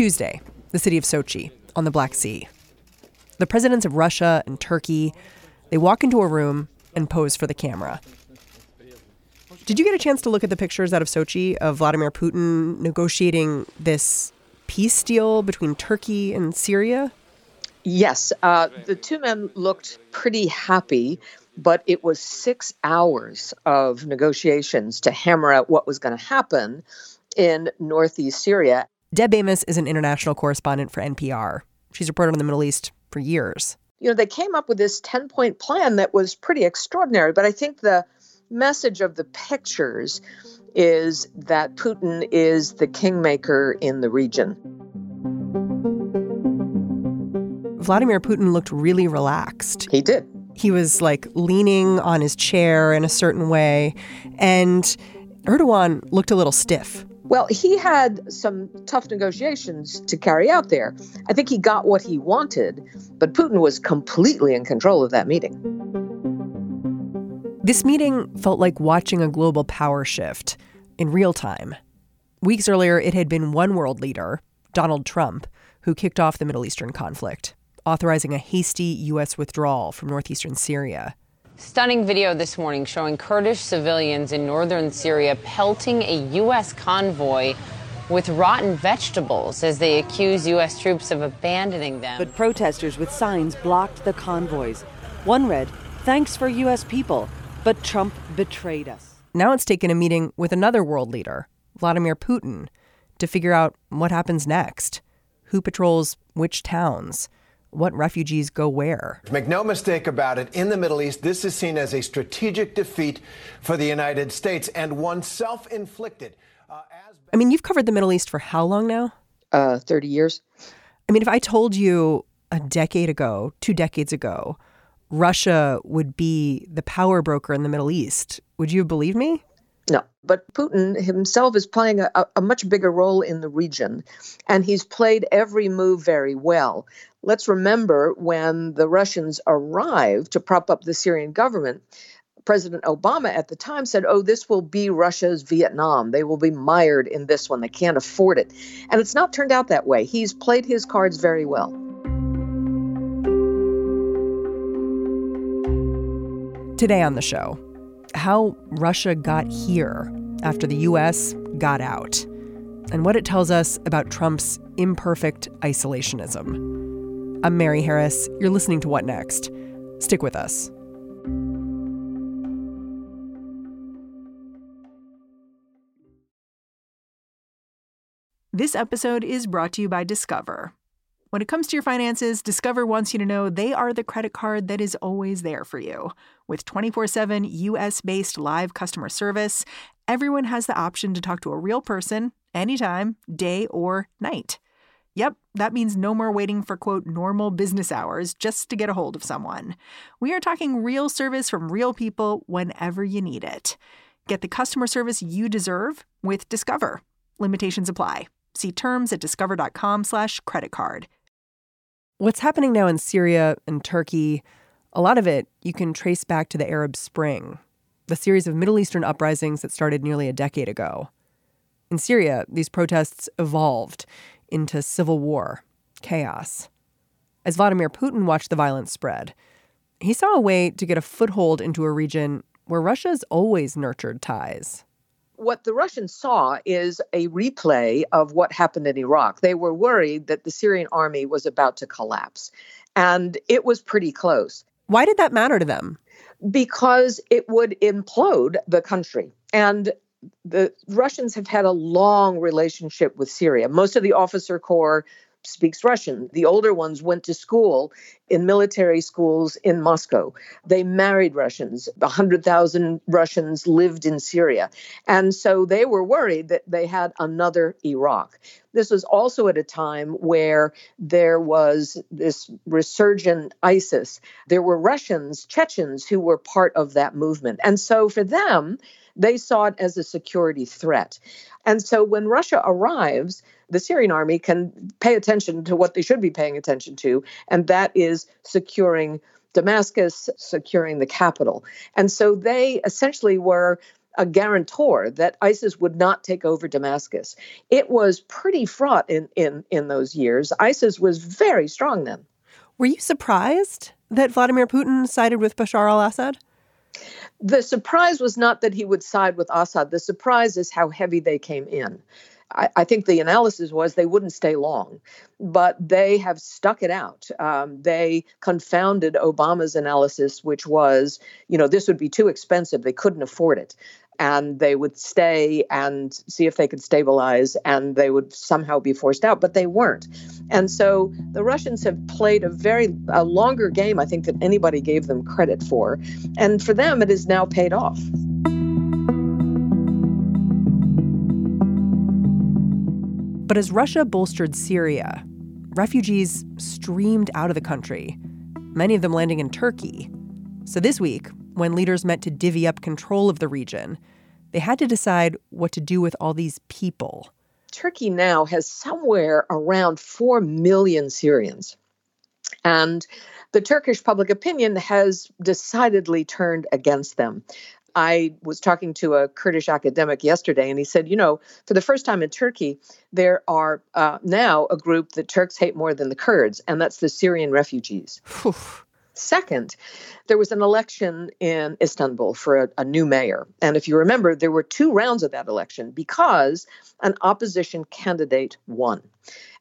Tuesday, the city of Sochi on the Black Sea. The presidents of Russia and Turkey, they walk into a room and pose for the camera. Did you get a chance to look at the pictures out of Sochi of Vladimir Putin negotiating this peace deal between Turkey and Syria? Yes, uh, the two men looked pretty happy, but it was six hours of negotiations to hammer out what was going to happen in northeast Syria. Deb Amos is an international correspondent for NPR. She's reported on the Middle East for years. You know, they came up with this 10 point plan that was pretty extraordinary, but I think the message of the pictures is that Putin is the kingmaker in the region. Vladimir Putin looked really relaxed. He did. He was like leaning on his chair in a certain way, and Erdogan looked a little stiff. Well, he had some tough negotiations to carry out there. I think he got what he wanted, but Putin was completely in control of that meeting. This meeting felt like watching a global power shift in real time. Weeks earlier, it had been one world leader, Donald Trump, who kicked off the Middle Eastern conflict, authorizing a hasty U.S. withdrawal from northeastern Syria. Stunning video this morning showing Kurdish civilians in northern Syria pelting a U.S. convoy with rotten vegetables as they accuse U.S. troops of abandoning them. But protesters with signs blocked the convoys. One read, Thanks for U.S. people, but Trump betrayed us. Now it's taken a meeting with another world leader, Vladimir Putin, to figure out what happens next. Who patrols which towns? What refugees go where. Make no mistake about it, in the Middle East, this is seen as a strategic defeat for the United States and one self inflicted. Uh, as... I mean, you've covered the Middle East for how long now? Uh, 30 years. I mean, if I told you a decade ago, two decades ago, Russia would be the power broker in the Middle East, would you believe me? No, but Putin himself is playing a, a, much bigger role in the region, and he's played every move very well. Let's remember when the Russians arrived to prop up the Syrian government, President Obama at the time said, Oh, this will be Russia's Vietnam. They will be mired in this one. They can't afford it. And it's not turned out that way. He's played his cards very well. Today on the show, how Russia got here after the U.S. got out, and what it tells us about Trump's imperfect isolationism. I'm Mary Harris. You're listening to What Next? Stick with us. This episode is brought to you by Discover. When it comes to your finances, Discover wants you to know they are the credit card that is always there for you. With 24 7 US based live customer service, everyone has the option to talk to a real person anytime, day or night. Yep, that means no more waiting for quote normal business hours just to get a hold of someone. We are talking real service from real people whenever you need it. Get the customer service you deserve with Discover. Limitations apply. See terms at discover.com/slash credit card. What's happening now in Syria and Turkey, a lot of it you can trace back to the Arab Spring, the series of Middle Eastern uprisings that started nearly a decade ago. In Syria, these protests evolved into civil war, chaos. As Vladimir Putin watched the violence spread, he saw a way to get a foothold into a region where Russia's always nurtured ties what the Russians saw is a replay of what happened in Iraq. They were worried that the Syrian army was about to collapse, and it was pretty close. Why did that matter to them? Because it would implode the country. And the Russians have had a long relationship with Syria. Most of the officer corps speaks Russian. The older ones went to school in military schools in Moscow. They married Russians. 100,000 Russians lived in Syria. And so they were worried that they had another Iraq. This was also at a time where there was this resurgent ISIS. There were Russians, Chechens, who were part of that movement. And so for them, they saw it as a security threat. And so when Russia arrives, the Syrian army can pay attention to what they should be paying attention to, and that is securing Damascus, securing the capital. And so they essentially were a guarantor that ISIS would not take over Damascus. It was pretty fraught in, in, in those years. ISIS was very strong then. Were you surprised that Vladimir Putin sided with Bashar al Assad? The surprise was not that he would side with Assad. The surprise is how heavy they came in. I, I think the analysis was they wouldn't stay long, but they have stuck it out. Um, they confounded Obama's analysis, which was, you know, this would be too expensive. They couldn't afford it and they would stay and see if they could stabilize and they would somehow be forced out but they weren't. And so the russians have played a very a longer game i think than anybody gave them credit for. And for them it has now paid off. But as russia bolstered syria refugees streamed out of the country many of them landing in turkey. So this week when leaders met to divvy up control of the region, they had to decide what to do with all these people. Turkey now has somewhere around 4 million Syrians. And the Turkish public opinion has decidedly turned against them. I was talking to a Kurdish academic yesterday, and he said, you know, for the first time in Turkey, there are uh, now a group that Turks hate more than the Kurds, and that's the Syrian refugees. Second, there was an election in Istanbul for a, a, new mayor. And if you remember, there were two rounds of that election because an opposition candidate won.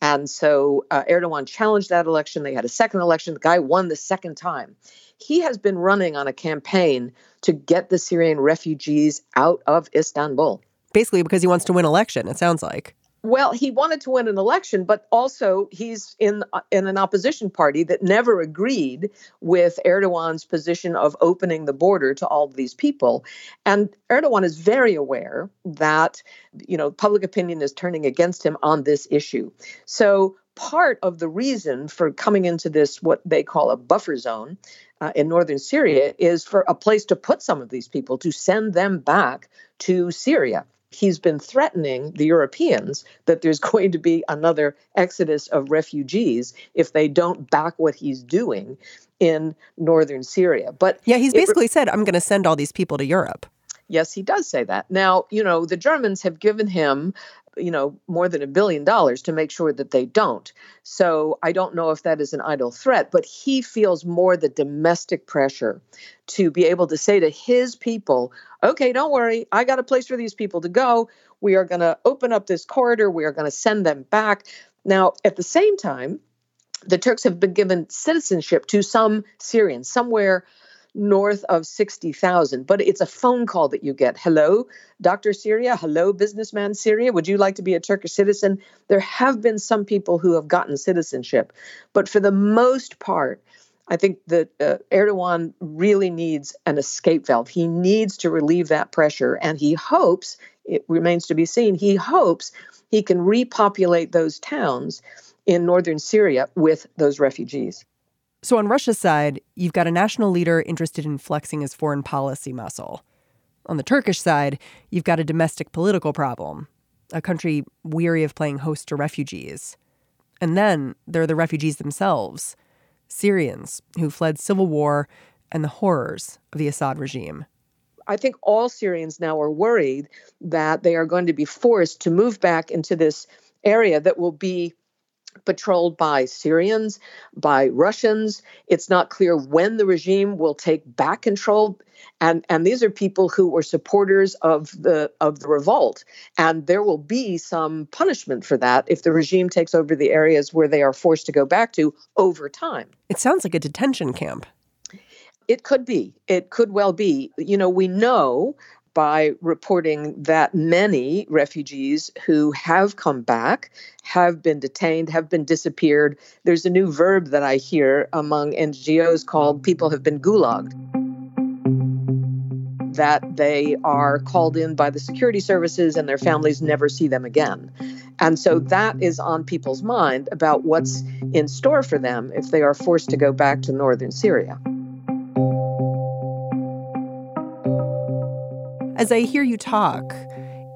And so uh, Erdogan challenged that election. They had a second election. The guy won the second time. He has been running on a campaign to get the Syrian refugees out of Istanbul. Basically, because he wants to win election, it sounds like. Well, he wanted to win an election, but also he's in uh, in an opposition party that never agreed with Erdogan's position of opening the border to all these people. And Erdogan is very aware that you know public opinion is turning against him on this issue. So part of the reason for coming into this what they call a buffer zone uh, in northern Syria is for a place to put some of these people to send them back to Syria he's been threatening the Europeans that there's going to be another exodus of refugees if they don't back what he's doing in northern Syria. But yeah, he's basically said, I'm going to send all these people to Europe. Yes, he does say that. Now, you know, the Germans have given him you know more than a billion dollars to make sure that they don't. So i don't know if that is an idle threat but he feels more the domestic pressure to be able to say to his people okay don't worry. I got a place for these people to go. We are going to open up this corridor. We are going to send them back. Now at the same time the turks have been given citizenship to some syrians somewhere north of 60,000. But it's a phone call that you get. Hello, Dr. Syria. Hello, businessman Syria. Would you like to be a Turkish citizen? There have been some people who have gotten citizenship. But for the most part, I think that uh, Erdogan really needs an escape valve. He needs to relieve that pressure. And he hopes, it remains to be seen, he hopes he can repopulate those towns in northern Syria with those refugees. So, on Russia's side, you've got a national leader interested in flexing his foreign policy muscle. On the Turkish side, you've got a domestic political problem, a country weary of playing host to refugees. And then there are the refugees themselves Syrians who fled civil war and the horrors of the Assad regime. I think all Syrians now are worried that they are going to be forced to move back into this area that will be patrolled by Syrians, by Russians. It's not clear when the regime will take back control. And, and these are people who were supporters of the of the revolt. And there will be some punishment for that if the regime takes over the areas where they are forced to go back to over time. It sounds like a detention camp. It could be. It could well be. You know, we know by reporting that many refugees who have come back have been detained, have been disappeared. There's a new verb that I hear among NGOs called people have been gulagged. That they are called in by the security services and their families never see them again. And so that is on people's mind about what's in store for them if they are forced to go back to northern Syria. As I hear you talk,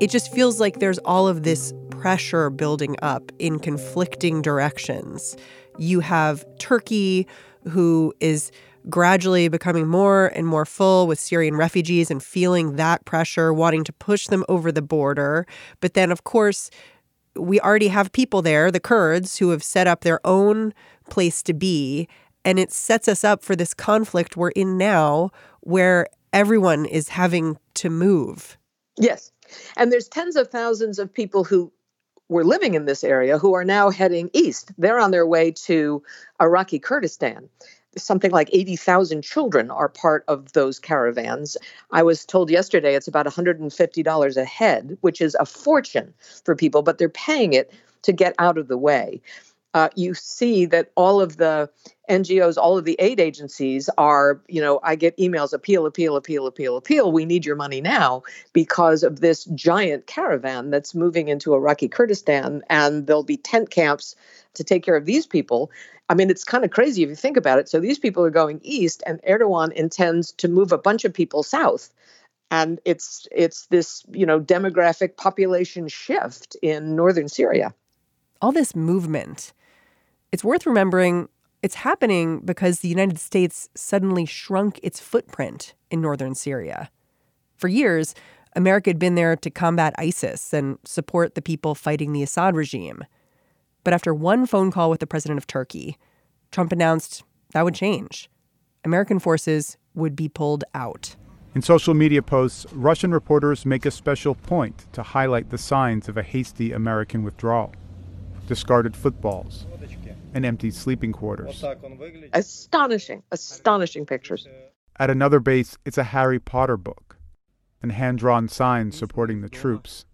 it just feels like there's all of this pressure building up in conflicting directions. You have Turkey, who is gradually becoming more and more full with Syrian refugees and feeling that pressure, wanting to push them over the border. But then, of course, we already have people there, the Kurds, who have set up their own place to be. And it sets us up for this conflict we're in now, where everyone is having to move. Yes. And there's tens of thousands of people who were living in this area who are now heading east. They're on their way to Iraqi Kurdistan. Something like 80,000 children are part of those caravans. I was told yesterday it's about $150 a head, which is a fortune for people, but they're paying it to get out of the way uh, you see that all of the NGOs, all of the aid agencies are, you know, I get emails appeal, appeal, appeal, appeal, appeal. We need your money now because of this giant caravan that's moving into Iraqi Kurdistan, and there'll be tent camps to take care of these people. I mean, it's kind of crazy if you think about it. So these people are going east, and Erdogan intends to move a bunch of people south and it's it's this you know demographic population shift in northern Syria. All this movement it's worth remembering it's happening because the United States suddenly shrunk its footprint in northern Syria. For years, America had been there to combat ISIS and support the people fighting the Assad regime. But after one phone call with the president of Turkey, Trump announced that would change. American forces would be pulled out. In social media posts, Russian reporters make a special point to highlight the signs of a hasty American withdrawal discarded footballs, and empty sleeping quarters. Astonishing, astonishing pictures. At another base, it's a Harry Potter book and hand drawn signs supporting the troops.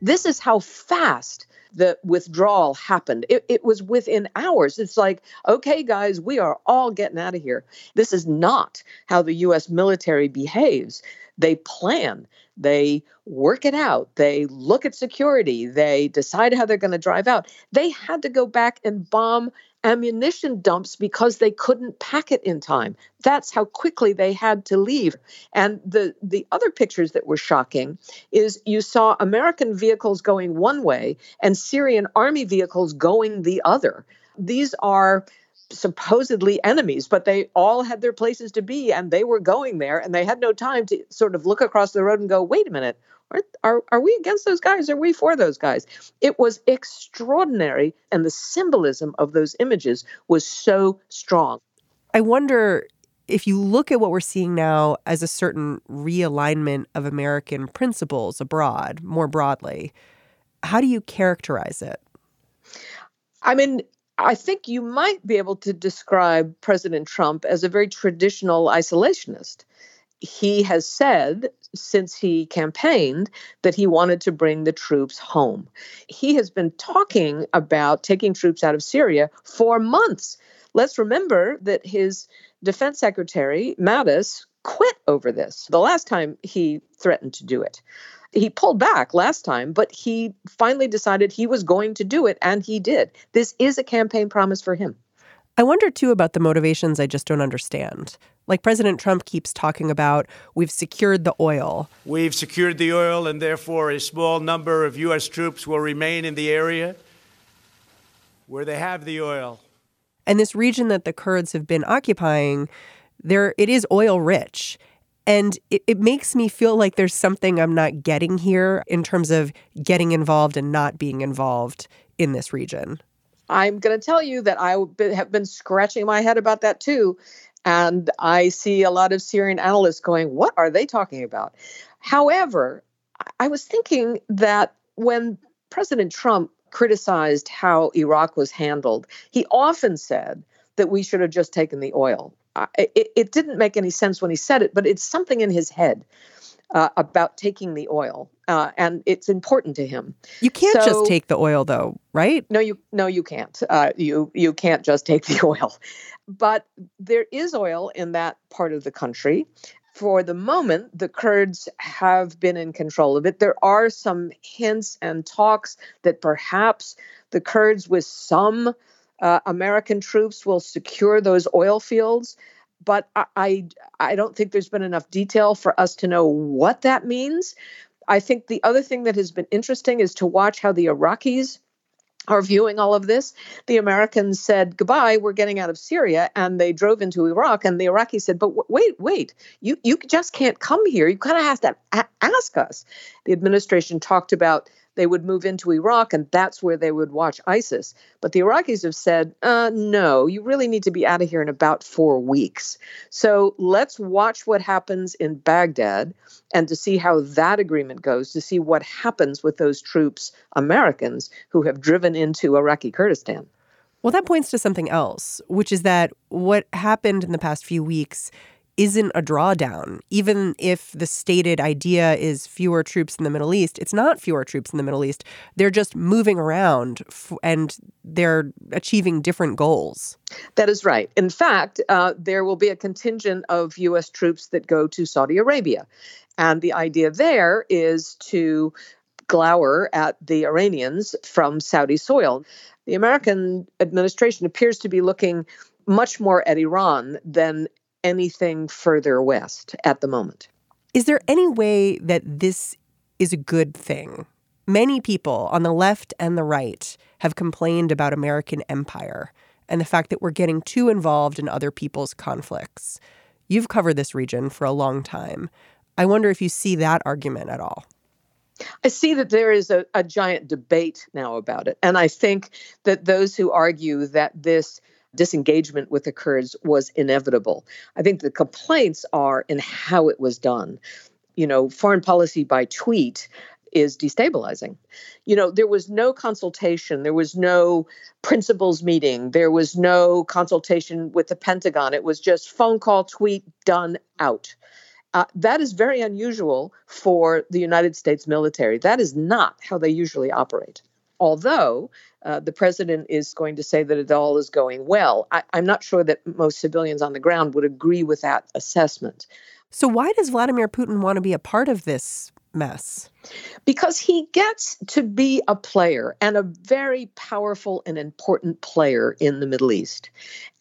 This is how fast the withdrawal happened. It, it, was within hours. It's like, okay, guys, we are all getting out of here. This is not how the U.S. military behaves. They plan, they work it out, they look at security, they decide how they're going to drive out. They had to go back and bomb ammunition dumps because they couldn't pack it in time. That's how quickly they had to leave. And the the other pictures that were shocking is you saw American vehicles going one way and Syrian army vehicles going the other. These are supposedly enemies, but they all had their places to be and they were going there and they had no time to sort of look across the road and go, wait a minute, are, are, we against those guys? Are we for those guys? It was extraordinary. And the symbolism of those images was so strong. I wonder if you look at what we're seeing now as a certain realignment of American principles abroad, more broadly, how do you characterize it? I mean, I think you might be able to describe President Trump as a very traditional isolationist. He has said since he campaigned that he wanted to bring the troops home. He has been talking about taking troops out of Syria for months. Let's remember that his defense secretary, Mattis, quit over this the last time he threatened to do it he pulled back last time, but he finally decided he was going to do it, and he did. This is a campaign promise for him. I wonder too about the motivations I just don't understand. Like President Trump keeps talking about, we've secured the oil. We've secured the oil, and therefore a small number of U.S. troops will remain in the area where they have the oil. And this region that the Kurds have been occupying, there it is oil rich. And it, it, makes me feel like there's something I'm not getting here in terms of getting involved and not being involved in this region. I'm going to tell you that I have been scratching my head about that too. And I see a lot of Syrian analysts going, What are they talking about? However, I was thinking that when President Trump criticized how Iraq was handled, he often said that we should have just taken the oil it, it didn't make any sense when he said it, but it's something in his head. Uh, about taking the oil, uh, and it's important to him. You can't so, just take the oil, though, right? No, you no, you can't. Uh, you you can't just take the oil, but there is oil in that part of the country. For the moment, the Kurds have been in control of it. There are some hints and talks that perhaps the Kurds, with some uh, American troops, will secure those oil fields but I, I, I don't think there's been enough detail for us to know what that means. I think the other thing that has been interesting is to watch how the Iraqis are viewing all of this. The Americans said goodbye, we're getting out of Syria, and they drove into Iraq. And the Iraqis said, "But w- wait, wait, you you just can't come here. You kind of have to a- ask us." The administration talked about they would move into Iraq and that's where they would watch ISIS. But the Iraqis have said, uh, no, you really need to be out of here in about four weeks. So let's watch what happens in Baghdad and to see how that agreement goes, to see what happens with those troops, Americans, who have driven into Iraqi Kurdistan. Well, that points to something else, which is that what happened in the past few weeks isn't a drawdown. Even if the stated idea is fewer troops in the Middle East, it's not fewer troops in the Middle East. They're just moving around f- and they're achieving different goals. That is right. In fact, uh, there will be a contingent of U.S. troops that go to Saudi Arabia. And the idea there is to glower at the Iranians from Saudi soil. The American administration appears to be looking much more at Iran than anything further west at the moment. Is there any way that this is a good thing? Many people on the left and the right have complained about American empire and the fact that we're getting too involved in other people's conflicts. You've covered this region for a long time. I wonder if you see that argument at all. I see that there is a, a giant debate now about it. And I think that those who argue that this disengagement with the Kurds was inevitable. I think the complaints are in how it was done. You know, foreign policy by tweet is destabilizing. You know, there was no consultation, there was no principals meeting, there was no consultation with the Pentagon. It was just phone call, tweet, done, out. Uh, that is very unusual for the United States military. That is not how they usually operate. Although uh, the president is going to say that it all is going well. I, I'm not sure that most civilians on the ground would agree with that assessment. So, why does Vladimir Putin want to be a part of this mess? Because he gets to be a player and a very powerful and important player in the Middle East.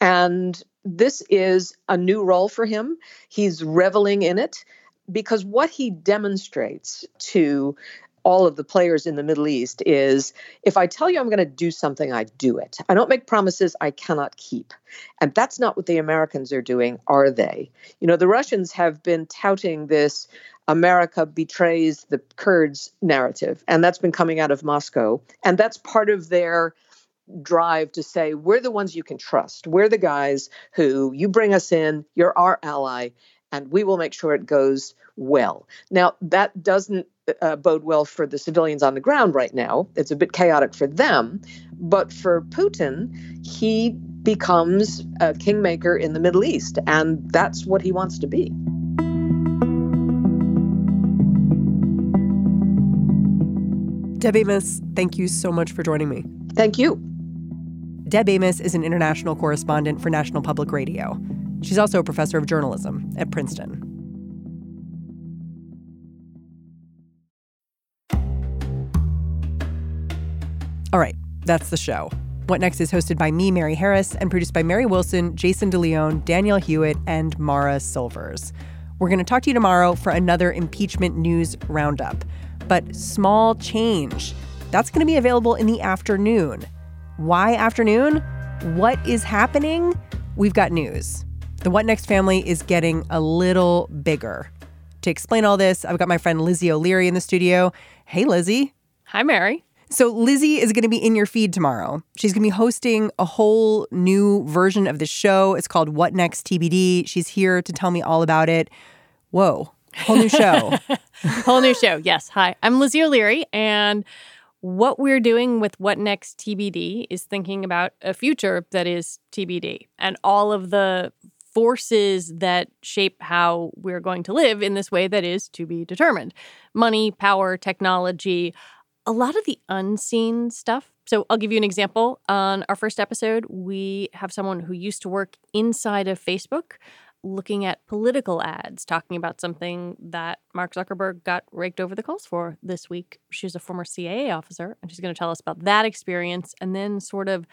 And this is a new role for him. He's reveling in it because what he demonstrates to all of the players in the Middle East is if I tell you I'm going to do something, I do it. I don't make promises I cannot keep. And that's not what the Americans are doing, are they? You know, the Russians have been touting this America betrays the Kurds narrative, and that's been coming out of Moscow. And that's part of their drive to say, we're the ones you can trust. We're the guys who you bring us in, you're our ally, and we will make sure it goes well. Now, that doesn't uh, bode well for the civilians on the ground right now. It's a bit chaotic for them. But for Putin, he becomes a kingmaker in the Middle East, and that's what he wants to be. Deb Amos, thank you so much for joining me. Thank you. Deb Amos is an international correspondent for National Public Radio. She's also a professor of journalism at Princeton. All right, that's the show. What Next is hosted by me, Mary Harris, and produced by Mary Wilson, Jason DeLeon, Danielle Hewitt, and Mara Silvers. We're going to talk to you tomorrow for another impeachment news roundup. But small change. That's going to be available in the afternoon. Why afternoon? What is happening? We've got news. The What Next family is getting a little bigger. To explain all this, I've got my friend Lizzie O'Leary in the studio. Hey, Lizzie. Hi, Mary. So, Lizzie is going to be in your feed tomorrow. She's going to be hosting a whole new version of the show. It's called What Next TBD. She's here to tell me all about it. Whoa, whole new show. whole new show. Yes. Hi, I'm Lizzie O'Leary. And what we're doing with What Next TBD is thinking about a future that is TBD. And all of the forces that shape how we're going to live in this way that is to be determined money, power, technology, a lot of the unseen stuff. So I'll give you an example. On our first episode, we have someone who used to work inside of Facebook looking at political ads, talking about something that Mark Zuckerberg got raked over the coals for this week. She's a former CIA officer, and she's going to tell us about that experience and then sort of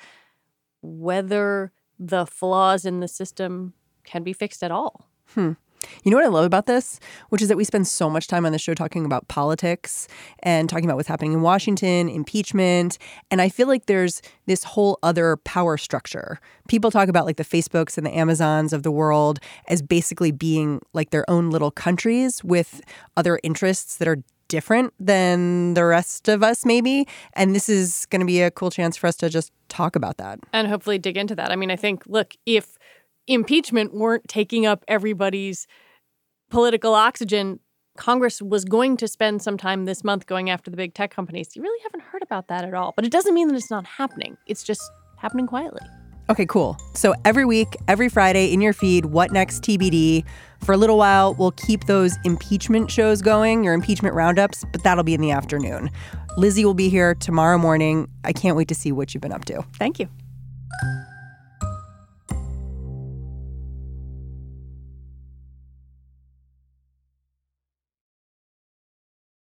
whether the flaws in the system can be fixed at all. Hmm. You know what I love about this, which is that we spend so much time on the show talking about politics and talking about what's happening in Washington, impeachment, and I feel like there's this whole other power structure. People talk about like the Facebooks and the Amazons of the world as basically being like their own little countries with other interests that are different than the rest of us maybe, and this is going to be a cool chance for us to just talk about that. And hopefully dig into that. I mean, I think look, if impeachment weren't taking up everybody's political oxygen, Congress was going to spend some time this month going after the big tech companies. You really haven't heard about that at all. But it doesn't mean that it's not happening, it's just happening quietly. Okay, cool. So every week, every Friday in your feed, What Next TBD. For a little while, we'll keep those impeachment shows going, your impeachment roundups, but that'll be in the afternoon. Lizzie will be here tomorrow morning. I can't wait to see what you've been up to. Thank you.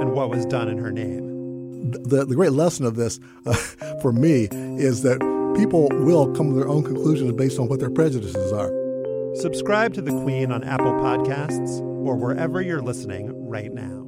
and what was done in her name. The, the great lesson of this uh, for me is that people will come to their own conclusions based on what their prejudices are. Subscribe to The Queen on Apple Podcasts or wherever you're listening right now.